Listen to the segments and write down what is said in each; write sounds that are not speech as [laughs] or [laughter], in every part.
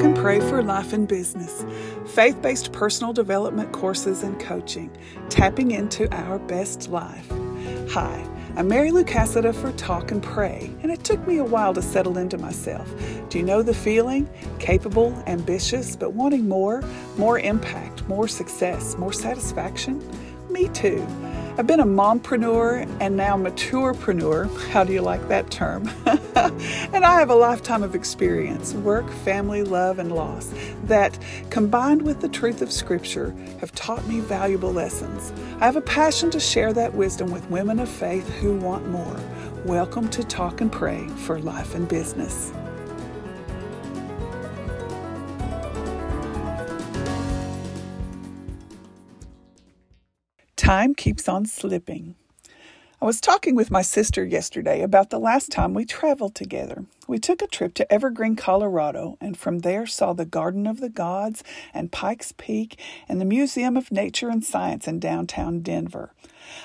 Talk and Pray for Life and Business, faith based personal development courses and coaching, tapping into our best life. Hi, I'm Mary Lou Cassada for Talk and Pray, and it took me a while to settle into myself. Do you know the feeling? Capable, ambitious, but wanting more, more impact, more success, more satisfaction? Me too. I've been a mompreneur and now maturepreneur. How do you like that term? [laughs] and I have a lifetime of experience, work, family, love, and loss that, combined with the truth of Scripture, have taught me valuable lessons. I have a passion to share that wisdom with women of faith who want more. Welcome to Talk and Pray for Life and Business. Time keeps on slipping. I was talking with my sister yesterday about the last time we traveled together. We took a trip to Evergreen, Colorado, and from there saw the Garden of the Gods and Pikes Peak and the Museum of Nature and Science in downtown Denver.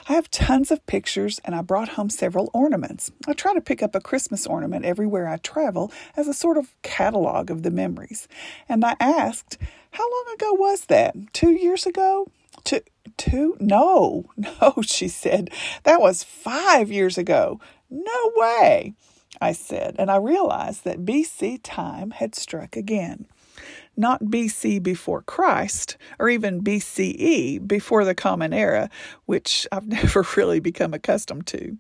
I have tons of pictures and I brought home several ornaments. I try to pick up a Christmas ornament everywhere I travel as a sort of catalog of the memories. And I asked, How long ago was that? Two years ago? Two, two? No, [laughs] no, she said. That was five years ago. No way, I said, and I realized that BC time had struck again. Not BC before Christ, or even BCE before the Common Era, which I've [laughs] never really become accustomed to.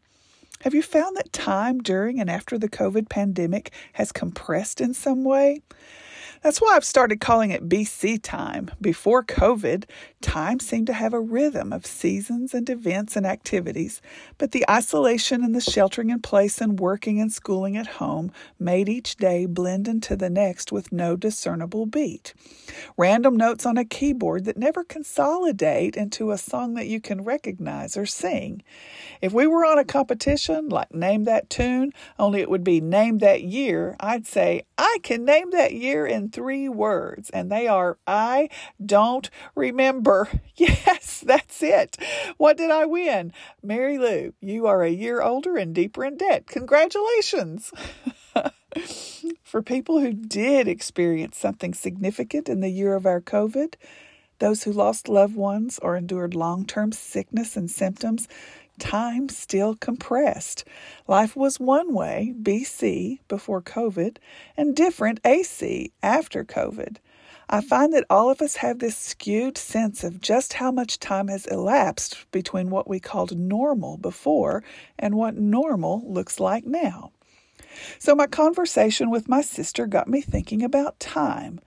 Have you found that time during and after the COVID pandemic has compressed in some way? That's why I've started calling it BC time. Before COVID, time seemed to have a rhythm of seasons and events and activities, but the isolation and the sheltering in place and working and schooling at home made each day blend into the next with no discernible beat. Random notes on a keyboard that never consolidate into a song that you can recognize or sing. If we were on a competition like Name That Tune, only it would be Name That Year, I'd say, I can name that year in three words, and they are I don't remember. [laughs] Yes, that's it. What did I win? Mary Lou, you are a year older and deeper in debt. Congratulations. [laughs] For people who did experience something significant in the year of our COVID, those who lost loved ones or endured long term sickness and symptoms, time still compressed. Life was one way, BC, before COVID, and different, AC, after COVID. I find that all of us have this skewed sense of just how much time has elapsed between what we called normal before and what normal looks like now. So, my conversation with my sister got me thinking about time.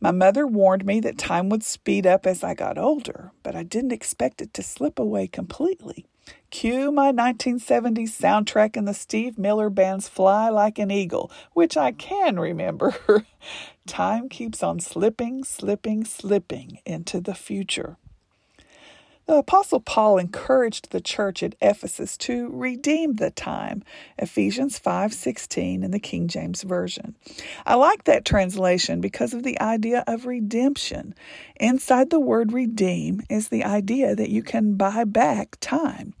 My mother warned me that time would speed up as I got older, but I didn't expect it to slip away completely. Cue my 1970s soundtrack and the Steve Miller Band's Fly Like an Eagle, which I can remember. [laughs] Time keeps on slipping, slipping, slipping into the future. The apostle Paul encouraged the church at Ephesus to redeem the time. Ephesians 5:16 in the King James version. I like that translation because of the idea of redemption. Inside the word redeem is the idea that you can buy back time.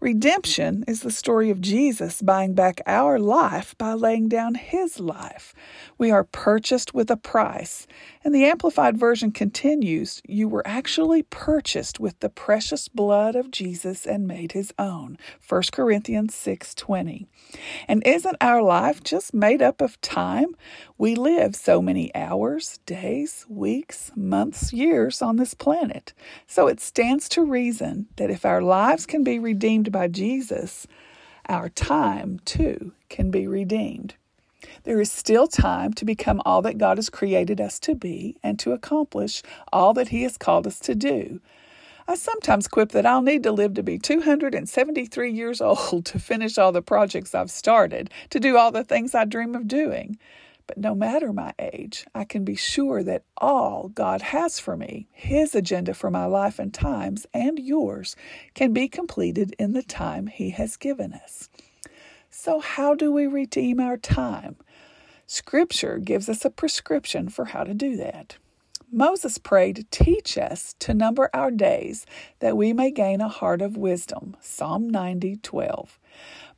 Redemption is the story of Jesus buying back our life by laying down his life. We are purchased with a price. And the Amplified Version continues You were actually purchased with the precious blood of Jesus and made his own. 1 Corinthians 6:20. And isn't our life just made up of time? We live so many hours, days, weeks, months, years on this planet. So it stands to reason that if our lives can be redeemed by Jesus, our time too can be redeemed. There is still time to become all that God has created us to be and to accomplish all that He has called us to do. I sometimes quip that I'll need to live to be 273 years [laughs] old to finish all the projects I've started, to do all the things I dream of doing. But no matter my age, I can be sure that all God has for me, His agenda for my life and times, and yours, can be completed in the time He has given us. So, how do we redeem our time? Scripture gives us a prescription for how to do that. Moses prayed, Teach us to number our days, that we may gain a heart of wisdom. Psalm 90 12.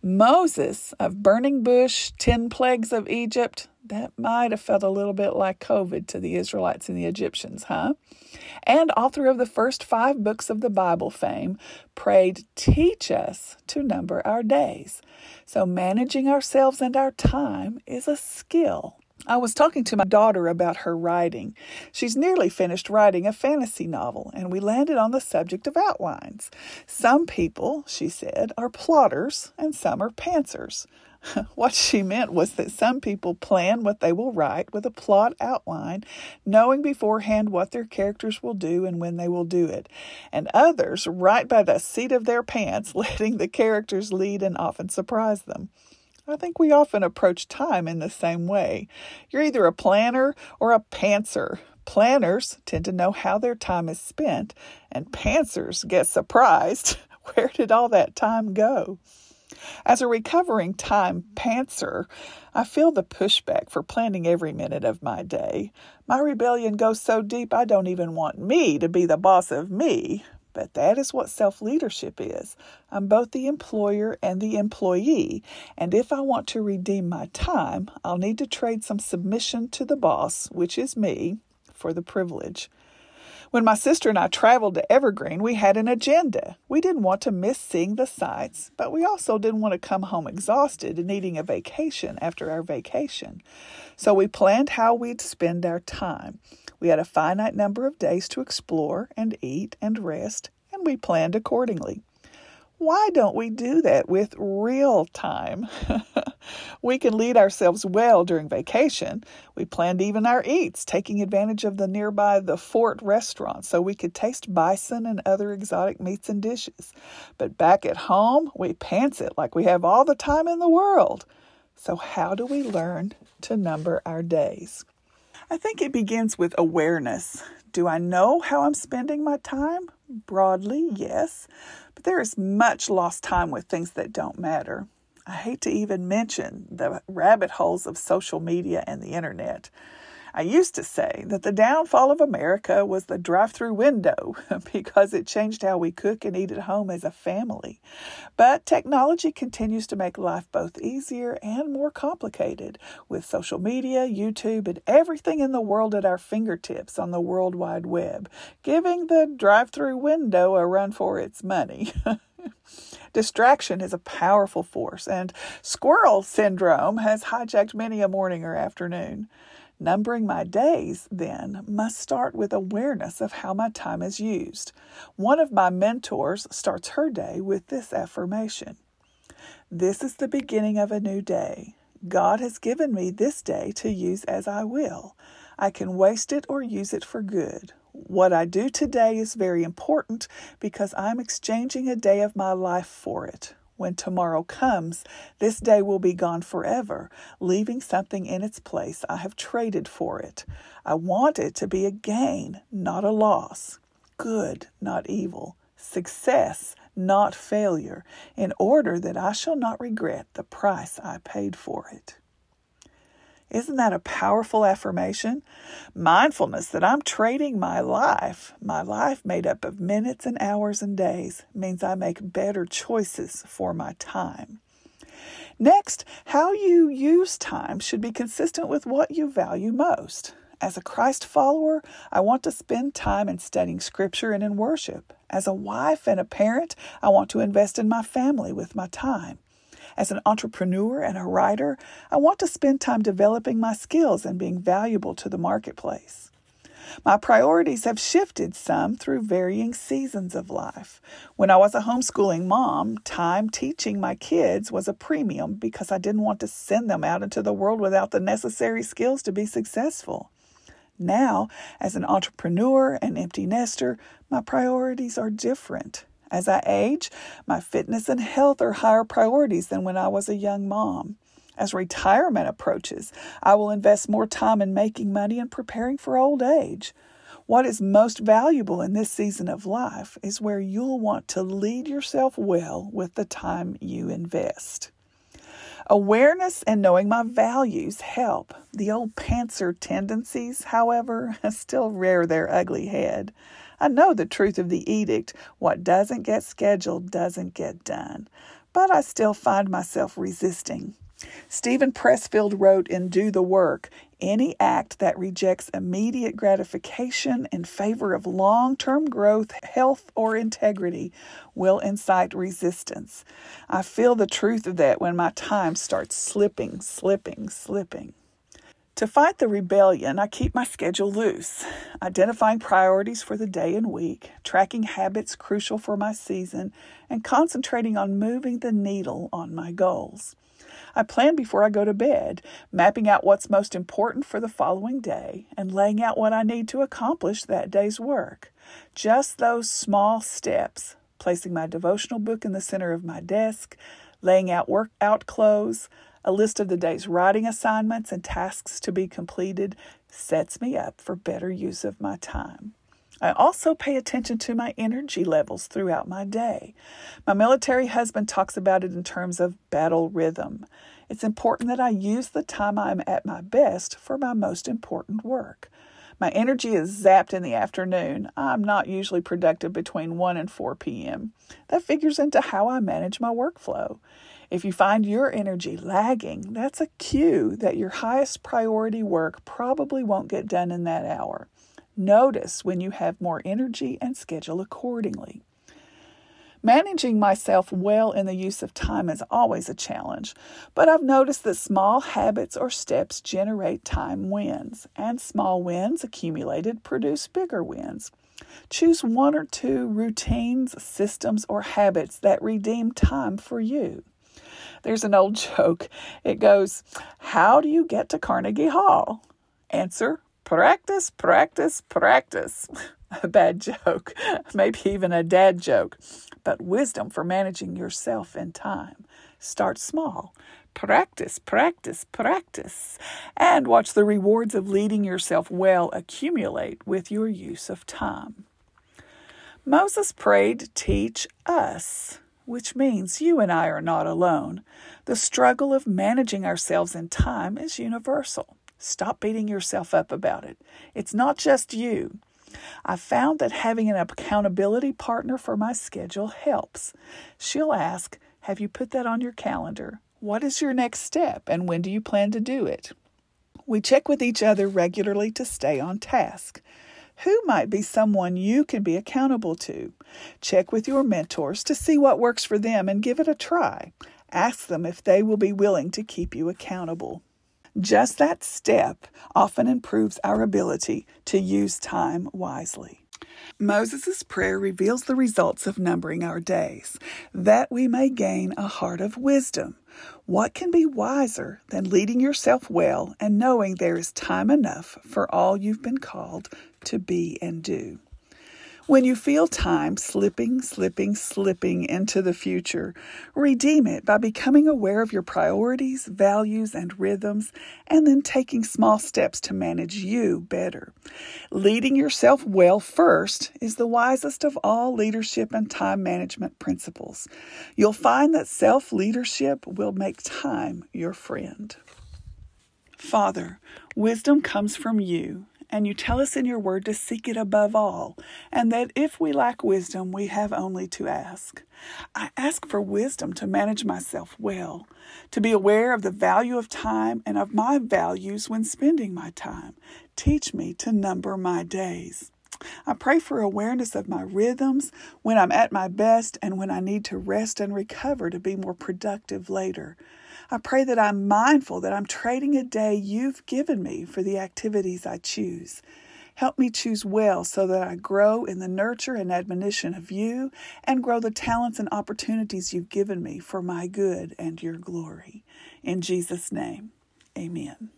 Moses of Burning Bush, 10 plagues of Egypt, that might have felt a little bit like COVID to the Israelites and the Egyptians, huh? And author of the first five books of the Bible fame, prayed, Teach us to number our days. So managing ourselves and our time is a skill. I was talking to my daughter about her writing. She's nearly finished writing a fantasy novel, and we landed on the subject of outlines. Some people, she said, are plotters and some are pantsers. [laughs] what she meant was that some people plan what they will write with a plot outline, knowing beforehand what their characters will do and when they will do it, and others write by the seat of their pants, [laughs] letting the characters lead and often surprise them. I think we often approach time in the same way. You're either a planner or a pantser. Planners tend to know how their time is spent, and pantsers get surprised. [laughs] Where did all that time go? As a recovering time pantser, I feel the pushback for planning every minute of my day. My rebellion goes so deep I don't even want me to be the boss of me. But that is what self leadership is. I'm both the employer and the employee, and if I want to redeem my time, I'll need to trade some submission to the boss, which is me, for the privilege. When my sister and I traveled to Evergreen, we had an agenda. We didn't want to miss seeing the sights, but we also didn't want to come home exhausted and needing a vacation after our vacation. So we planned how we'd spend our time. We had a finite number of days to explore and eat and rest, and we planned accordingly. Why don't we do that with real time? [laughs] we can lead ourselves well during vacation. We planned even our eats, taking advantage of the nearby The Fort restaurant so we could taste bison and other exotic meats and dishes. But back at home, we pants it like we have all the time in the world. So, how do we learn to number our days? I think it begins with awareness. Do I know how I'm spending my time? Broadly, yes, but there is much lost time with things that don't matter. I hate to even mention the rabbit holes of social media and the internet. I used to say that the downfall of America was the drive through window [laughs] because it changed how we cook and eat at home as a family. But technology continues to make life both easier and more complicated with social media, YouTube, and everything in the world at our fingertips on the World Wide Web, giving the drive through window a run for its money. [laughs] Distraction is a powerful force, and squirrel syndrome has hijacked many a morning or afternoon. Numbering my days, then, must start with awareness of how my time is used. One of my mentors starts her day with this affirmation This is the beginning of a new day. God has given me this day to use as I will. I can waste it or use it for good. What I do today is very important because I'm exchanging a day of my life for it. When tomorrow comes, this day will be gone forever, leaving something in its place I have traded for it. I want it to be a gain, not a loss, good, not evil, success, not failure, in order that I shall not regret the price I paid for it. Isn't that a powerful affirmation? Mindfulness that I'm trading my life, my life made up of minutes and hours and days, means I make better choices for my time. Next, how you use time should be consistent with what you value most. As a Christ follower, I want to spend time in studying Scripture and in worship. As a wife and a parent, I want to invest in my family with my time. As an entrepreneur and a writer, I want to spend time developing my skills and being valuable to the marketplace. My priorities have shifted some through varying seasons of life. When I was a homeschooling mom, time teaching my kids was a premium because I didn't want to send them out into the world without the necessary skills to be successful. Now, as an entrepreneur and empty nester, my priorities are different. As I age, my fitness and health are higher priorities than when I was a young mom. As retirement approaches, I will invest more time in making money and preparing for old age. What is most valuable in this season of life is where you'll want to lead yourself well with the time you invest. Awareness and knowing my values help. The old pantser tendencies, however, [laughs] still rear their ugly head. I know the truth of the edict what doesn't get scheduled doesn't get done. but I still find myself resisting. Steven Pressfield wrote in Do the Work any act that rejects immediate gratification in favor of long term growth, health, or integrity will incite resistance. I feel the truth of that when my time starts slipping, slipping, slipping. To fight the rebellion, I keep my schedule loose, identifying priorities for the day and week, tracking habits crucial for my season, and concentrating on moving the needle on my goals. I plan before I go to bed, mapping out what's most important for the following day and laying out what I need to accomplish that day's work. Just those small steps, placing my devotional book in the center of my desk, laying out workout clothes, a list of the day's writing assignments and tasks to be completed sets me up for better use of my time. I also pay attention to my energy levels throughout my day. My military husband talks about it in terms of battle rhythm. It's important that I use the time I'm at my best for my most important work. My energy is zapped in the afternoon. I'm not usually productive between 1 and 4 p.m. That figures into how I manage my workflow. If you find your energy lagging, that's a cue that your highest priority work probably won't get done in that hour. Notice when you have more energy and schedule accordingly. Managing myself well in the use of time is always a challenge, but I've noticed that small habits or steps generate time wins, and small wins accumulated produce bigger wins. Choose one or two routines, systems, or habits that redeem time for you. There's an old [laughs] joke. It goes, How do you get to Carnegie Hall? Answer, practice, practice, practice. [laughs] a bad joke, [laughs] maybe even a dad joke. But wisdom for managing yourself in time. Start small. Practice, practice, practice. And watch the rewards of leading yourself well accumulate with your use of time. Moses prayed, Teach us which means you and I are not alone. The struggle of managing ourselves in time is universal. Stop beating yourself up about it. It's not just you. I found that having an accountability partner for my schedule helps. She'll ask, Have you put that on your calendar? What is your next step and when do you plan to do it? We check with each other regularly to stay on task. Who might be someone you can be accountable to? Check with your mentors to see what works for them and give it a try. Ask them if they will be willing to keep you accountable. Just that step often improves our ability to use time wisely. Moses' prayer reveals the results of numbering our days, that we may gain a heart of wisdom. What can be wiser than leading yourself well and knowing there is time enough for all you've been called to be and do? When you feel time slipping, slipping, slipping into the future, redeem it by becoming aware of your priorities, values, and rhythms, and then taking small steps to manage you better. Leading yourself well first is the wisest of all leadership and time management principles. You'll find that self leadership will make time your friend. Father, wisdom comes from you and you tell us in your word to seek it above all, and that if we lack wisdom, we have only to ask. I ask for wisdom to manage myself well, to be aware of the value of time and of my values when spending my time. Teach me to number my days. I pray for awareness of my rhythms when I'm at my best and when I need to rest and recover to be more productive later. I pray that I'm mindful that I'm trading a day you've given me for the activities I choose. Help me choose well so that I grow in the nurture and admonition of you and grow the talents and opportunities you've given me for my good and your glory. In Jesus' name, amen.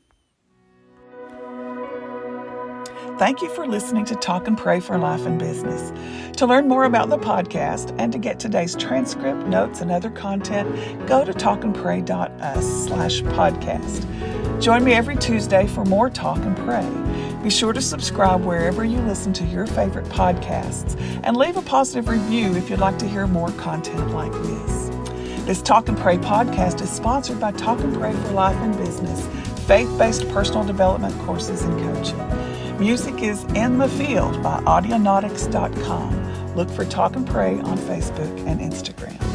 Thank you for listening to Talk and Pray for Life and Business. To learn more about the podcast and to get today's transcript, notes, and other content, go to talkandpray.us slash podcast. Join me every Tuesday for more Talk and Pray. Be sure to subscribe wherever you listen to your favorite podcasts and leave a positive review if you'd like to hear more content like this. This Talk and Pray podcast is sponsored by Talk and Pray for Life and Business, faith based personal development courses and coaching. Music is In the Field by Audionautix.com. Look for Talk and Pray on Facebook and Instagram.